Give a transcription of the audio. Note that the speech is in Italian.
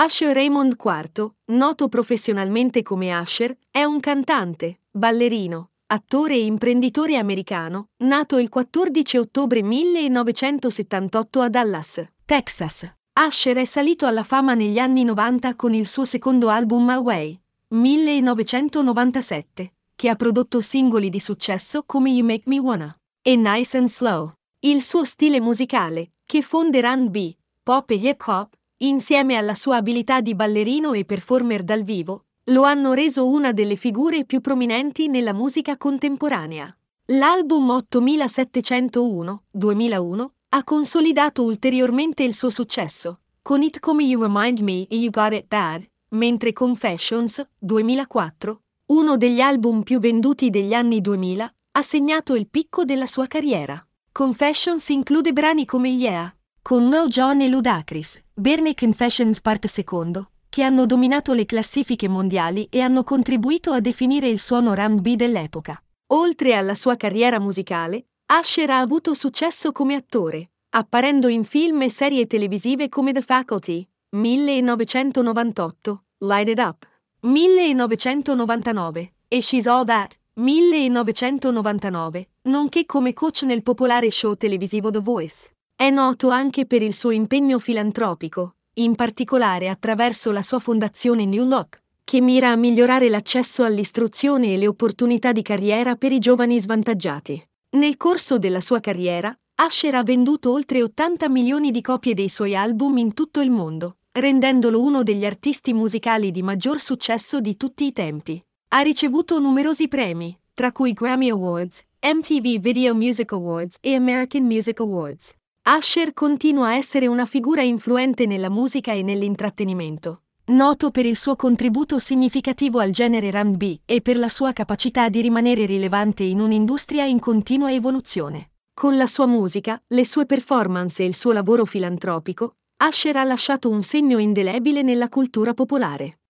Asher Raymond IV, noto professionalmente come Asher, è un cantante, ballerino, attore e imprenditore americano, nato il 14 ottobre 1978 a Dallas, Texas. Asher è salito alla fama negli anni 90 con il suo secondo album Away, 1997, che ha prodotto singoli di successo come You Make Me Wanna e Nice and Slow. Il suo stile musicale, che fonde R&B, pop e hip hop, insieme alla sua abilità di ballerino e performer dal vivo, lo hanno reso una delle figure più prominenti nella musica contemporanea. L'album 8701, 2001, ha consolidato ulteriormente il suo successo, con hit come You Remind Me e You Got It Bad, mentre Confessions, 2004, uno degli album più venduti degli anni 2000, ha segnato il picco della sua carriera. Confessions include brani come Yeah, con Lil Jon e Ludacris, Bernie Confessions Part II, che hanno dominato le classifiche mondiali e hanno contribuito a definire il suono R&B dell'epoca. Oltre alla sua carriera musicale, Asher ha avuto successo come attore, apparendo in film e serie televisive come The Faculty, 1998, Light It Up, 1999 e She's All That, 1999, nonché come coach nel popolare show televisivo The Voice. È noto anche per il suo impegno filantropico, in particolare attraverso la sua fondazione New Look, che mira a migliorare l'accesso all'istruzione e le opportunità di carriera per i giovani svantaggiati. Nel corso della sua carriera, Asher ha venduto oltre 80 milioni di copie dei suoi album in tutto il mondo, rendendolo uno degli artisti musicali di maggior successo di tutti i tempi. Ha ricevuto numerosi premi, tra cui Grammy Awards, MTV Video Music Awards e American Music Awards. Asher continua a essere una figura influente nella musica e nell'intrattenimento, noto per il suo contributo significativo al genere R&B e per la sua capacità di rimanere rilevante in un'industria in continua evoluzione. Con la sua musica, le sue performance e il suo lavoro filantropico, Asher ha lasciato un segno indelebile nella cultura popolare.